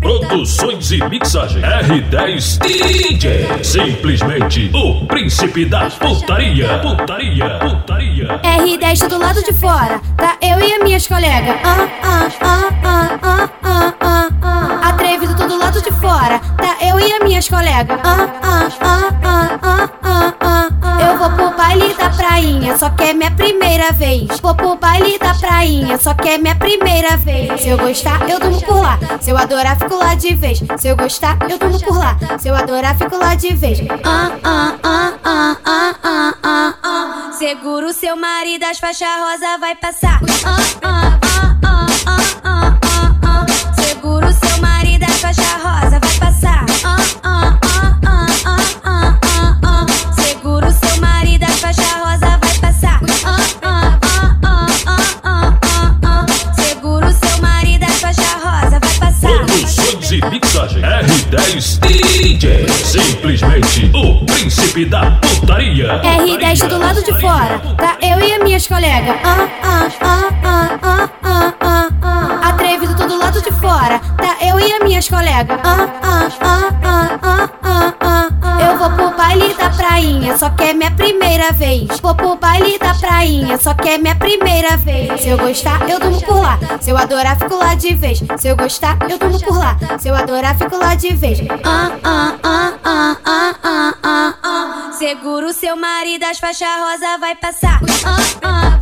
Produções e mixagem R10 DJ. Simplesmente o príncipe da putaria. Putaria, putaria. R10 do lado de fora, tá eu e as minhas colegas. Ah, ah, ah, ah, ah, ah, ah, ah. Atrevido do lado de fora, tá eu e as minhas colegas. Ah, ah, prainha, só que é minha primeira vez. Vou pro baile da prainha, só que é minha primeira vez. Se eu gostar, eu durmo por lá. Se eu adorar, fico lá de vez. Se eu gostar, eu durmo por lá. Se eu adorar, fico lá de vez. Ah, ah, ah, ah, ah, ah, ah, ah. Segura o seu marido, as faixas rosa vai passar. Ah, ah, mixagem R10 DJ. Simplesmente o príncipe da putaria. R10 do lado de fora, tá eu e as minhas colegas. Ah, ah, ah, ah, ah, ah, ah, ah. Atrevido do lado de fora, tá eu e as minhas colegas. Ah, ah, ah, ah, ah, ah, ah. Eu vou pro baile da prainha, só que é minha primeira vez. Vou pro baile da prainha, só que é minha primeira vez. Se eu gostar, eu durmo por lá. Se eu adorar, fico lá de vez. Se eu gostar, eu durmo por lá. Se eu adorar, fico lá de vez. Ah, ah, ah, ah, ah, ah, ah, ah. Segura o seu marido, as faixas rosa vai passar. Ah, ah,